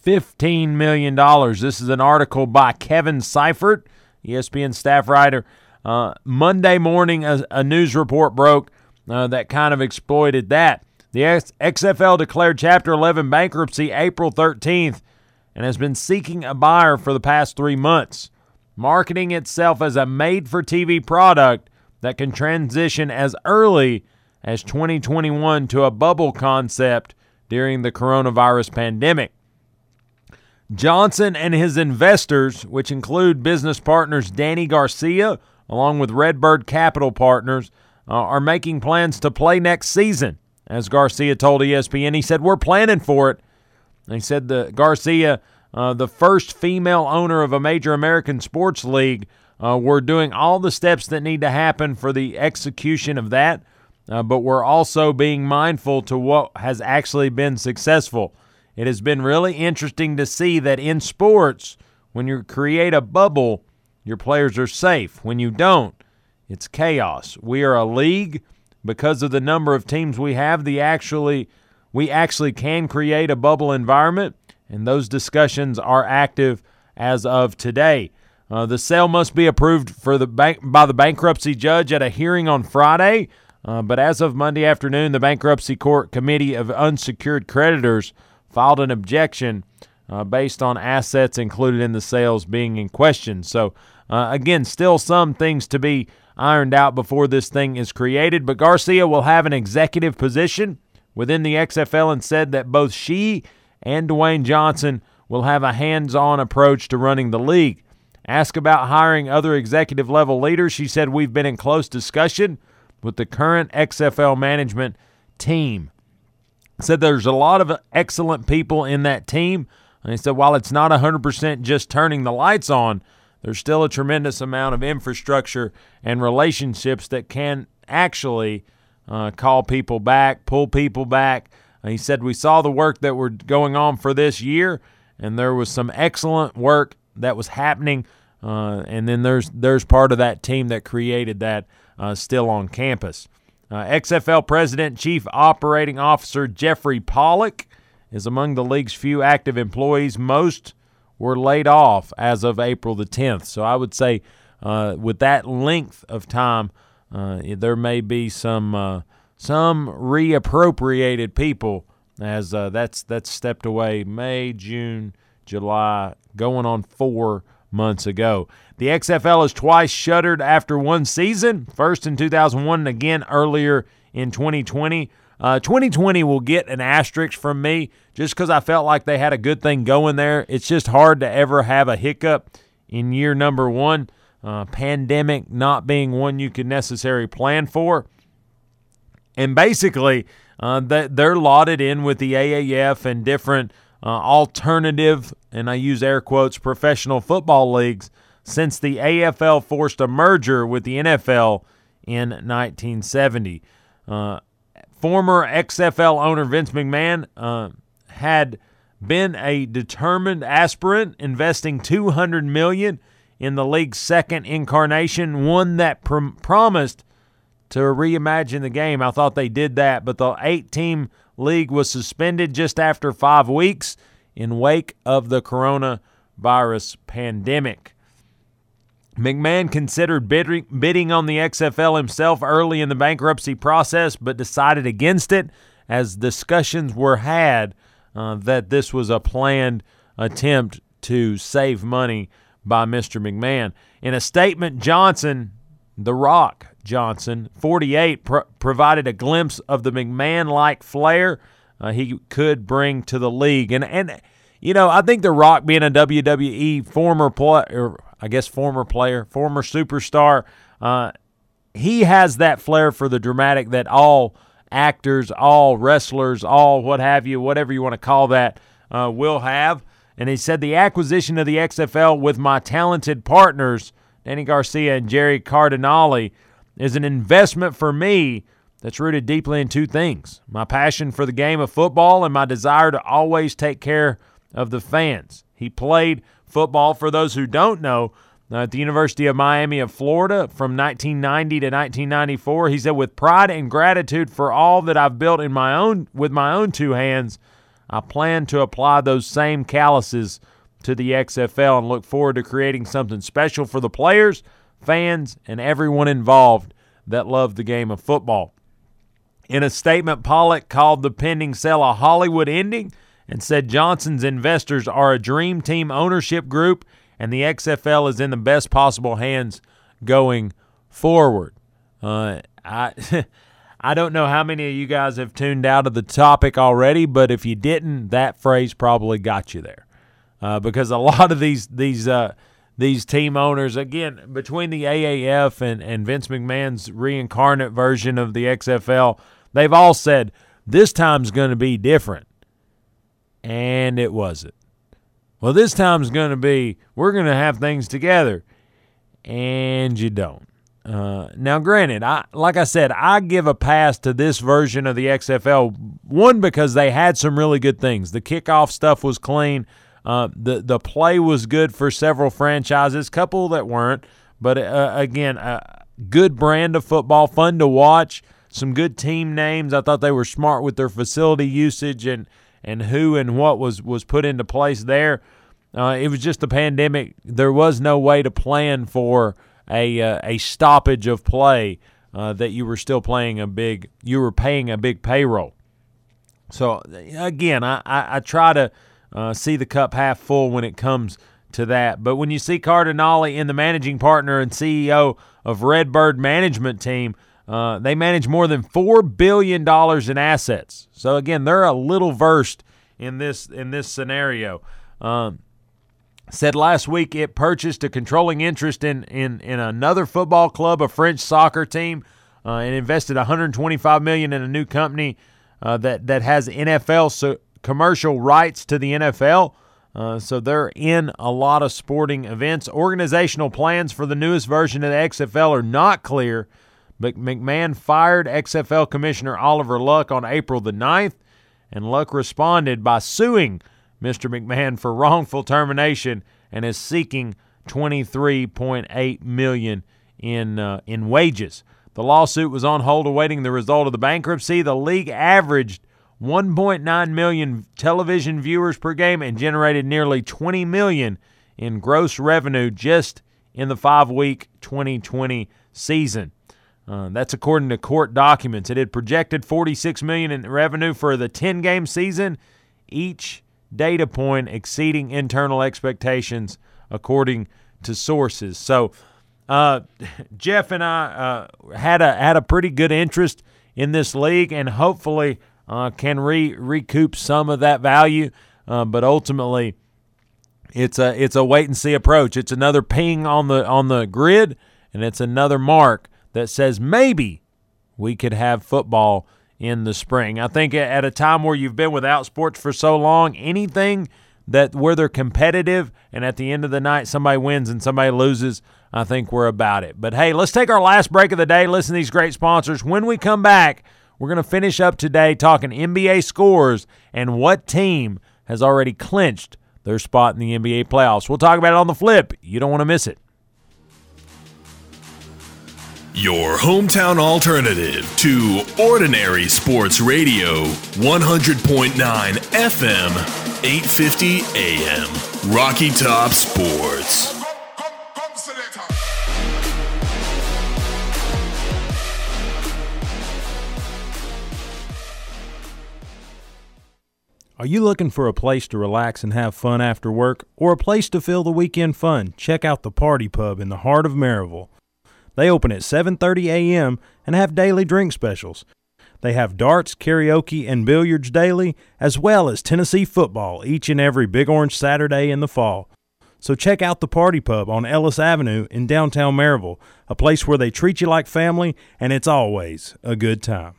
$15 million. This is an article by Kevin Seifert, ESPN staff writer. Uh, Monday morning, a, a, news report broke uh, that kind of exploited that. The XFL declared Chapter 11 bankruptcy April 13th and has been seeking a buyer for the past three months, marketing itself as a made for TV product that can transition as early as 2021 to a bubble concept during the coronavirus pandemic. Johnson and his investors, which include business partners Dany Garcia, along with Redbird Capital Partners, uh, are making plans to play next season as Garcia told ESPN. He said, We're planning for it. And he said the Garcia, uh, the first female owner of a major American sports league, uh, we're doing all the steps that need to happen for the execution of that, uh, but we're also being mindful to what has actually been successful. it has been really interesting to see that in sports, when you create a bubble, your players are safe. When you don't, it's chaos. We are a league because of the number of teams we have. The actually we actually can create a bubble environment, and those discussions are active as of today. Uh, the sale must be approved for the bank by the bankruptcy judge at a hearing on Friday. Uh, but as of Monday afternoon, the bankruptcy court committee of unsecured creditors filed an objection uh, based on assets included in the sales being in question. So, uh, again, still some things to be ironed out before this thing is created. But Garcia will have an executive position within the XFL and said that both she and Dwayne Johnson will have a hands on approach to running the league. Ask about hiring other executive level leaders. She said, We've been in close discussion with the current XFL management team. Said there's a lot of excellent people in that team. And he said, while it's not 100% just turning the lights on, there's still a tremendous amount of infrastructure and relationships that can actually uh, call people back, pull people back. And he said, We saw the work that were going on for this year, and there was some excellent work that was happening. Uh, and then there's there's part of that team that created that uh, still on campus. Uh, XFL President Chief Operating Officer Jeffrey Pollock is among the league's few active employees. Most were laid off as of April the 10th. So I would say, uh, with that length of time, uh, there may be some uh, some reappropriated people as that's that's stepped away May, June, July, going on four months ago. The XFL has twice shuttered after one season, first in 2001 and again earlier in 2020. Uh, 2020 will get an asterisk from me just because I felt like they had a good thing going there. It's just hard to ever have a hiccup in year number one. Uh, pandemic not being one you could necessarily plan for. And basically, uh, they're lauded in with the AAF and different uh, alternative, and I use air quotes, professional football leagues since the AFL forced a merger with the NFL in 1970. Uh, former XFL owner Vince McMahon uh, had been a determined aspirant, investing 200 million in the league's second incarnation, one that pr- promised to reimagine the game. I thought they did that, but the eight-team league was suspended just after five weeks in wake of the coronavirus pandemic. McMahon considered bidding on the XFL himself early in the bankruptcy process, but decided against it as discussions were had uh, that this was a planned attempt to save money by Mr. McMahon. In a statement, Johnson, The Rock Johnson, 48, provided a glimpse of the McMahon like flair uh, he could bring to the league. And, and you know, I think The Rock being a WWE former player, I guess former player, former superstar, uh, he has that flair for the dramatic that all actors, all wrestlers, all what have you, whatever you want to call that, uh, will have. And he said the acquisition of the XFL with my talented partners, Dany Garcia and Gerry Cardinale, is an investment for me that's rooted deeply in two things my passion for the game of football and my desire to always take care of the fans. He played football, for those who don't know, at the University of Miami of Florida from 1990 to 1994. He said, with pride and gratitude for all that I've built in my own with my own two hands, I plan to apply those same calluses to the XFL and look forward to creating something special for the players, fans, and everyone involved that love the game of football. In a statement, Pollock called the pending sale a Hollywood ending and said Johnson's investors are a dream team ownership group and the XFL is in the best possible hands going forward. Uh, I. [laughs] I don't know how many of you guys have tuned out of the topic already, but if you didn't, that phrase probably got you there, uh, because a [laughs] lot of these these uh, these team owners, again, between the AAF and, and Vince McMahon's reincarnate version of the XFL, they've all said this time's going to be different. And it wasn't. Well, this time's going to be, we're going to have things together. And you don't. Uh, now, granted, I like I said, I give a pass to this version of the XFL. One because they had some really good things. The kickoff stuff was clean. Uh, the the play was good for several franchises. Couple that weren't, but uh, again, a good brand of football, fun to watch. Some good team names. I thought they were smart with their facility usage and and who and what was was put into place there. Uh, it was just the pandemic. There was no way to plan for a uh, a stoppage of play uh, that you were still playing a big you were paying a big payroll. So again, I, I, I try to uh, see the cup half full when it comes to that. But when you see Cardinale in the managing partner and CEO of Redbird Management Team, uh, they manage more than four billion dollars in assets. So again, they're a little versed in this in this scenario. Um, said last week it purchased a controlling interest in, in, in another football club, a French soccer team, uh, and invested 125 million in a new company uh, that that has NFL so commercial rights to the NFL. Uh, so they're in a lot of sporting events. Organizational plans for the newest version of the XFL are not clear, but McMahon fired XFL Commissioner Oliver Luck on April the 9th, and Luck responded by suing Mr. McMahon for wrongful termination and is seeking 23.8 million in uh, in wages. The lawsuit was on hold awaiting the result of the bankruptcy. The league averaged 1.9 million television viewers per game and generated nearly 20 million in gross revenue just in the 5-week 2020 season. Uh, that's according to court documents. It had projected 46 million in revenue for the 10-game season. Each data point exceeding internal expectations, according to sources. So, uh, [laughs] Jeff and I uh, had a had a pretty good interest in this league, and hopefully uh, can re- recoup some of that value. Uh, but ultimately, it's a it's a wait and see approach. It's another ping on the on the grid, and it's another mark that says maybe we could have football in the spring. I think at a time where you've been without sports for so long, anything that where they're competitive and at the end of the night somebody wins and somebody loses, I think we're about it. But hey, let's take our last break of the day. Listen to these great sponsors. When we come back, we're going to finish up today talking NBA scores and what team has already clinched their spot in the NBA playoffs. We'll talk about it on the flip. You don't want to miss it. Your hometown alternative to Ordinary Sports Radio, 100.9 FM, 850 AM. Rocky Top Sports. Are you looking for a place to relax and have fun after work, or a place to fill the weekend fun? Check out the Party Pub in the heart of Maryville. They open at 7:30 a.m. and have daily drink specials. They have darts, karaoke, and billiards daily, as well as Tennessee football each and every Big Orange Saturday in the fall. So check out the Party Pub on Ellis Avenue in downtown Maryville, a place where they treat you like family and it's always a good time.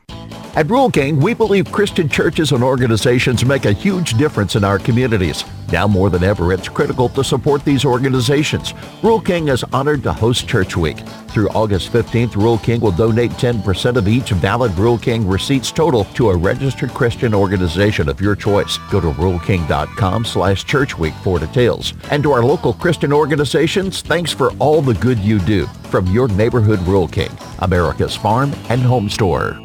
At Rural King, we believe Christian churches and organizations make a huge difference in our communities. Now more than ever, it's critical to support these organizations. Rural King is honored to host Church Week. Through August 15th, Rural King will donate 10% of each valid Rural King receipts total to a registered Christian organization of your choice. Go to ruralking.com slash churchweek for details. And to our local Christian organizations, thanks for all the good you do. From your neighborhood Rural King, America's farm and home store.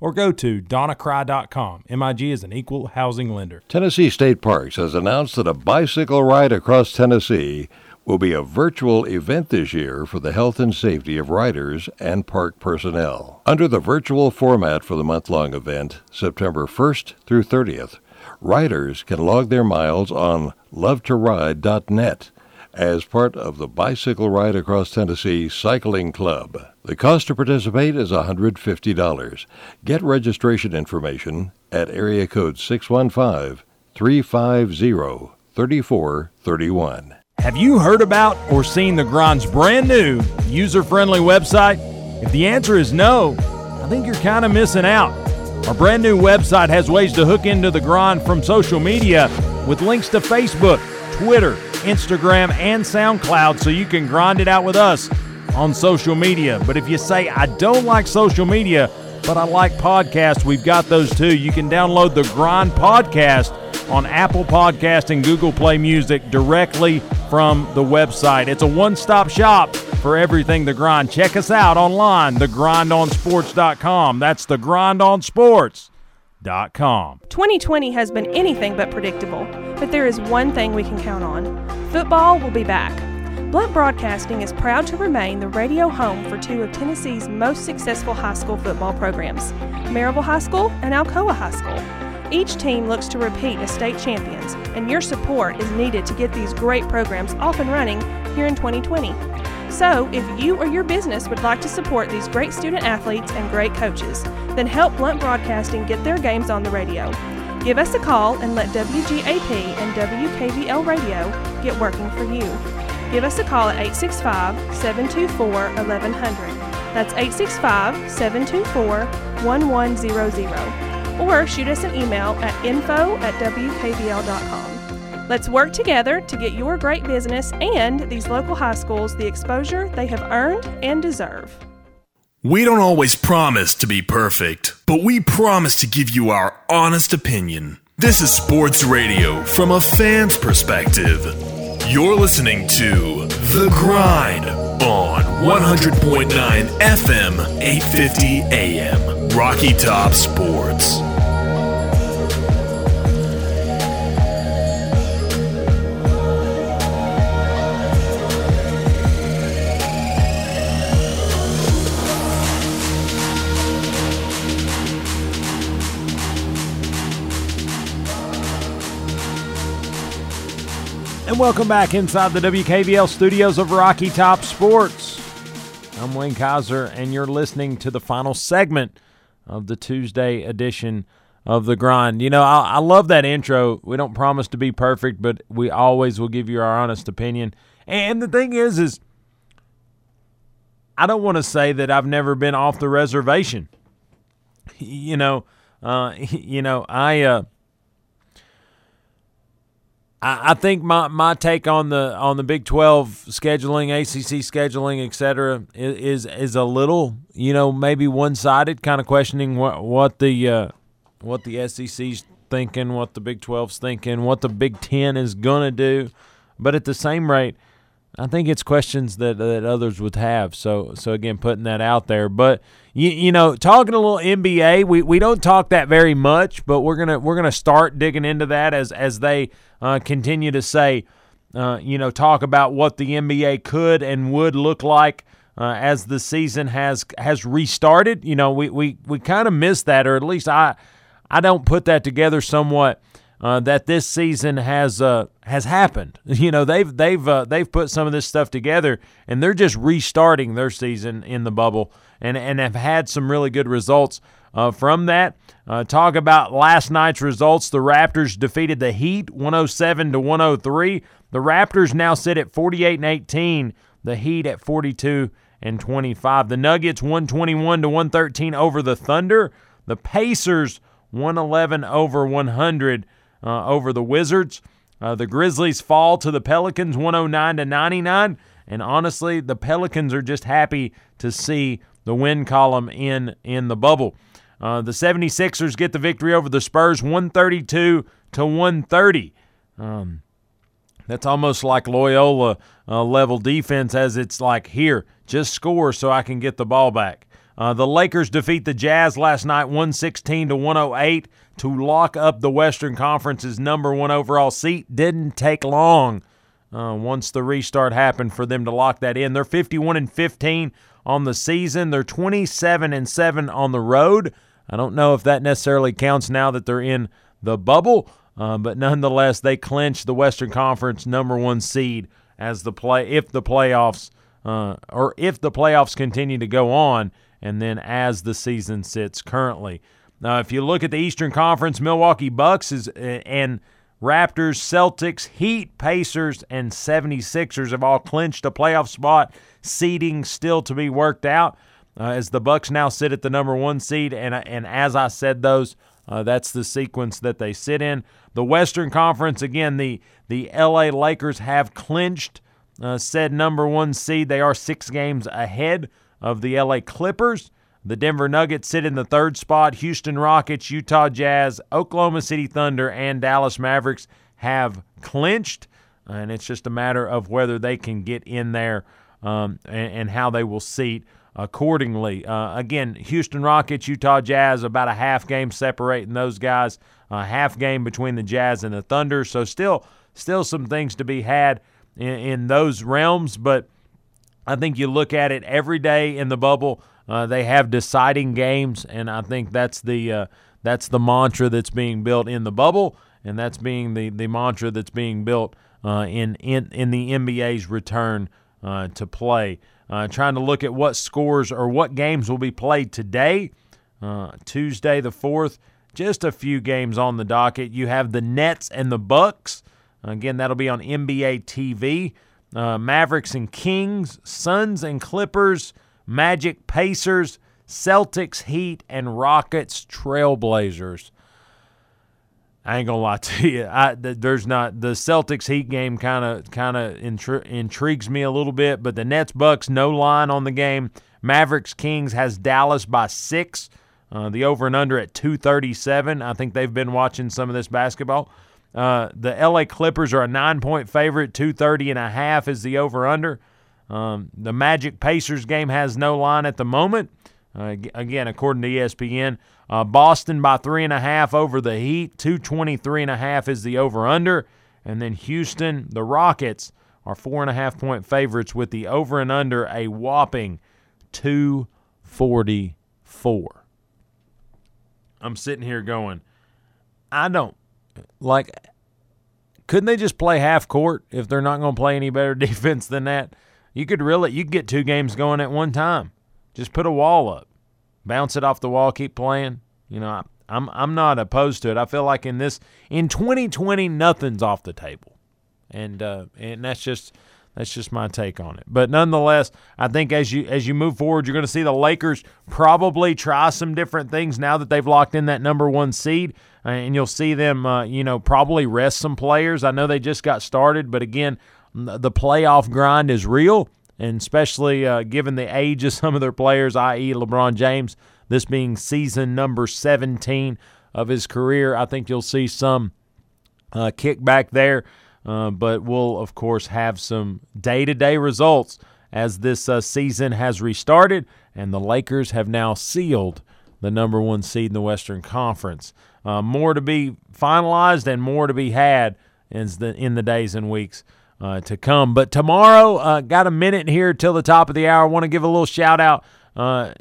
or go to donnacry.com. MIG is an equal housing lender. Tennessee State Parks has announced that a bicycle ride across Tennessee will be a virtual event this year for the health and safety of riders and park personnel. Under the virtual format for the month long event, September 1st through 30th, riders can log their miles on lovetoride.net as part of the Bicycle Ride Across Tennessee Cycling Club. The cost to participate is $150. Get registration information at area code 615 350 3431. Have you heard about or seen the Grind's brand new user friendly website? If the answer is no, I think you're kind of missing out. Our brand new website has ways to hook into the Grind from social media with links to Facebook, Twitter, Instagram, and SoundCloud so you can grind it out with us on social media. But if you say, I don't like social media, but I like podcasts, we've got those too. You can download the Grind Podcast on Apple Podcast and Google Play Music directly from the website. It's a one-stop shop for everything The Grind. Check us out online, thegrindonsports.com. That's thegrindonsports.com. 2020 has been anything but predictable, but there is one thing we can count on. Football will be back. Blount Broadcasting is proud to remain the radio home for two of Tennessee's most successful high school football programs, Maryville High School and Alcoa High School. Each team looks to repeat as state champions, and your support is needed to get these great programs off and running here in 2020. So, if you or your business would like to support these great student athletes and great coaches, then help Blount Broadcasting get their games on the radio. Give us a call and let WGAP and WKVL Radio get working for you. Give us a call at 865 724 1100. That's 865 724 1100 or shoot us an email at info at wkvl.com. Let's work together to get your great business and these local high schools the exposure they have earned and deserve. We don't always promise to be perfect, but we promise to give you our honest opinion. This is sports radio from a fan's perspective. You're listening to The Grind on 100.9 FM, 850 AM, Rocky Top Sports. And welcome back inside the WKVL studios of Rocky Top Sports. I'm Wayne Kaiser, and you're listening to the final segment of the Tuesday edition of The Grind. You know, I, I love that intro. We don't promise to be perfect, but we always will give you our honest opinion. And the thing is, is I don't want to say that I've never been off the reservation. [laughs] You know, uh, [laughs] you know, I. Uh, I, think my, my take on the on the Big Twelve scheduling, ACC scheduling, et cetera, is is a little you know maybe one sided, kind of questioning what what the uh, what the SEC's thinking, what the Big 12's thinking, what the Big Ten is gonna do, but at the same rate. I think it's questions that, that others would have. So so again, putting that out there. But you, you know, talking a little NBA, we, we don't talk that very much, but we're gonna we're gonna start digging into that as as they uh, continue to say, uh, you know, talk about what the NBA could and would look like uh, as the season has has restarted. You know, we we, we kind of missed that, or at least I I don't put that together somewhat. Uh, that this season has uh, has happened. [laughs] You know, they've they've uh, they've put some of this stuff together, and they're just restarting their season in the bubble, and and have had some really good results uh, from that. Uh, talk about last night's results. The Raptors defeated the Heat 107 to 103. The Raptors now sit at 48 and 18. The Heat at 42 and 25. The Nuggets 121 to 113 over the Thunder. The Pacers 111 over 100 uh, over the Wizards. Uh, the Grizzlies fall to the Pelicans 109 to 99. And honestly, the Pelicans are just happy to see the win column in in the bubble. Uh, the 76ers get the victory over the Spurs 132 to 130. Um, that's almost like Loyola uh, level defense, as it's like, here, just score so I can get the ball back. Uh, the Lakers defeat the Jazz last night 116 to 108 to lock up the Western Conference's number one overall seat. Didn't take long uh, once the restart happened for them to lock that in. They're 51 and 15 on the season. They're 27 and 7 on the road. I don't know if that necessarily counts now that they're in the bubble, uh, but nonetheless, they clinch the Western Conference number one seed as the play if the playoffs uh, or if the playoffs continue to go on, and then as the season sits currently. Now, if you look at the Eastern Conference, Milwaukee Bucks is and Raptors, Celtics, Heat, Pacers, and 76ers have all clinched a playoff spot. Seeding still to be worked out uh, as the Bucks now sit at the number one seed, and and as I said, those uh, that's the sequence that they sit in. The Western Conference again, the the L.A. Lakers have clinched uh, said number one seed. They are six games ahead of the L.A. Clippers. The Denver Nuggets sit in the third spot. Houston Rockets, Utah Jazz, Oklahoma City Thunder, and Dallas Mavericks have clinched, and it's just a matter of whether they can get in there um, and, and, how they will seat accordingly. Uh, again, Houston Rockets, Utah Jazz, about a half game separating those guys, a half game between the Jazz and the Thunder. So still, still some things to be had in, in those realms, but I think you look at it every day in the bubble. Uh, they have deciding games, and I think that's the uh, that's the mantra that's being built in the bubble, and that's being the, the mantra that's being built uh, in, in in the NBA's return uh, to play. Uh, trying to look at what scores or what games will be played today, uh, Tuesday the fourth. Just a few games on the docket. You have the Nets and the Bucks. Again, that'll be on NBA TV. Mavericks and Kings, Suns and Clippers. Magic, Pacers, Celtics, Heat, and Rockets, Trailblazers. I ain't gonna lie [laughs] to you. I, there's not the Celtics Heat game kind of kind of intri- intrigues me a little bit, but the Nets Bucks no line on the game. Mavericks Kings has Dallas by six. Uh, the over and under at 237. I think they've been watching some of this basketball. Uh, the LA Clippers are a nine point favorite. 230 and a half is the over under. Um, the Magic Pacers game has no line at the moment. Uh, again, according to ESPN, uh, Boston by three and a half over the Heat. 223 and a half is the over under. And then Houston, the Rockets are four and a half point favorites with the over and under a whopping 244. I'm sitting here going, I don't like. Couldn't they just play half court if they're not going to play any better [laughs] defense than that? You could really you could get two games going at one time. Just put a wall up, bounce it off the wall, keep playing. You know, I, I'm I'm not opposed to it. I feel like in this in 2020, nothing's off the table, and uh, and that's just that's just my take on it. But nonetheless, I think as you as you move forward, you're going to see the Lakers probably try some different things now that they've locked in that number one seed, and you'll see them, uh, you know, probably rest some players. I know they just got started, but again, the playoff grind is real, and especially uh, given the age of [laughs] some of their players, i.e., LeBron James, this being season number 17 of his career, I think you'll see some uh, kickback there. Uh, but we'll, of course, have some day to day results as this uh, season has restarted, and the Lakers have now sealed the number one seed in the Western Conference. Uh, more to be finalized and more to be had in the, in the days and weeks uh, to come. But tomorrow, uh, got a minute here till the top of the hour. Want to give a little shout out uh,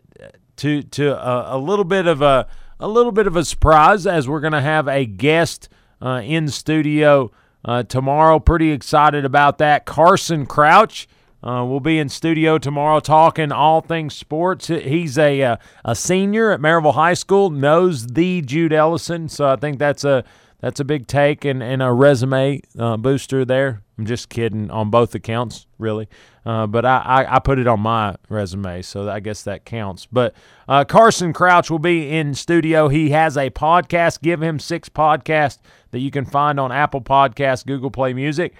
to to a, a, little bit of a a little bit of a surprise as we're going to have a guest uh, in studio uh, tomorrow. Pretty excited about that. Carson Crouch. Uh, we'll be in studio tomorrow talking all things sports. He's a uh, a senior at Maryville High School, knows the Jude Ellison, so I think that's a that's a big take and, and a resume uh, booster there. I'm just kidding on both accounts, really. Uh, but I, I, I, put it on my resume, so I guess that counts. But uh, Carson Crouch will be in studio. He has a podcast, Give Him Six podcast, that you can find on Apple Podcasts, Google Play Music,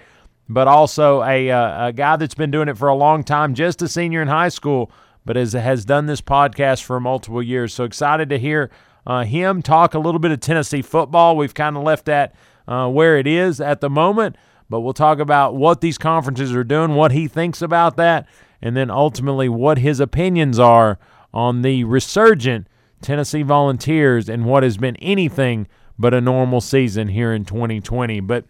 but also a, uh, a guy that's been doing it for a long time, just a senior in high school, but has, has done this podcast for multiple years. So excited to hear uh, him talk a little bit of Tennessee football. We've kind of left that uh, where it is at the moment. But we'll talk about what these conferences are doing, what he thinks about that, and then ultimately what his opinions are on the resurgent Tennessee Volunteers and what has been anything but a normal season here in 2020. But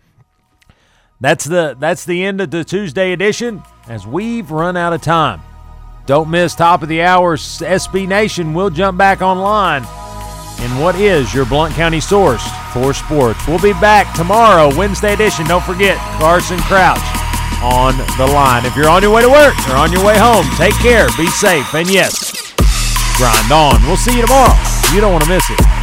that's the that's the end of the Tuesday edition as we've run out of time. Don't miss top of the hour SB Nation. We'll jump back online in what is your Blount County source for sports. We'll be back tomorrow, Wednesday edition. Don't forget Carson Crouch. on the line. If you're on your way to work or on your way home, take care, be safe, and yes, grind on. We'll see you tomorrow. You don't want to miss it.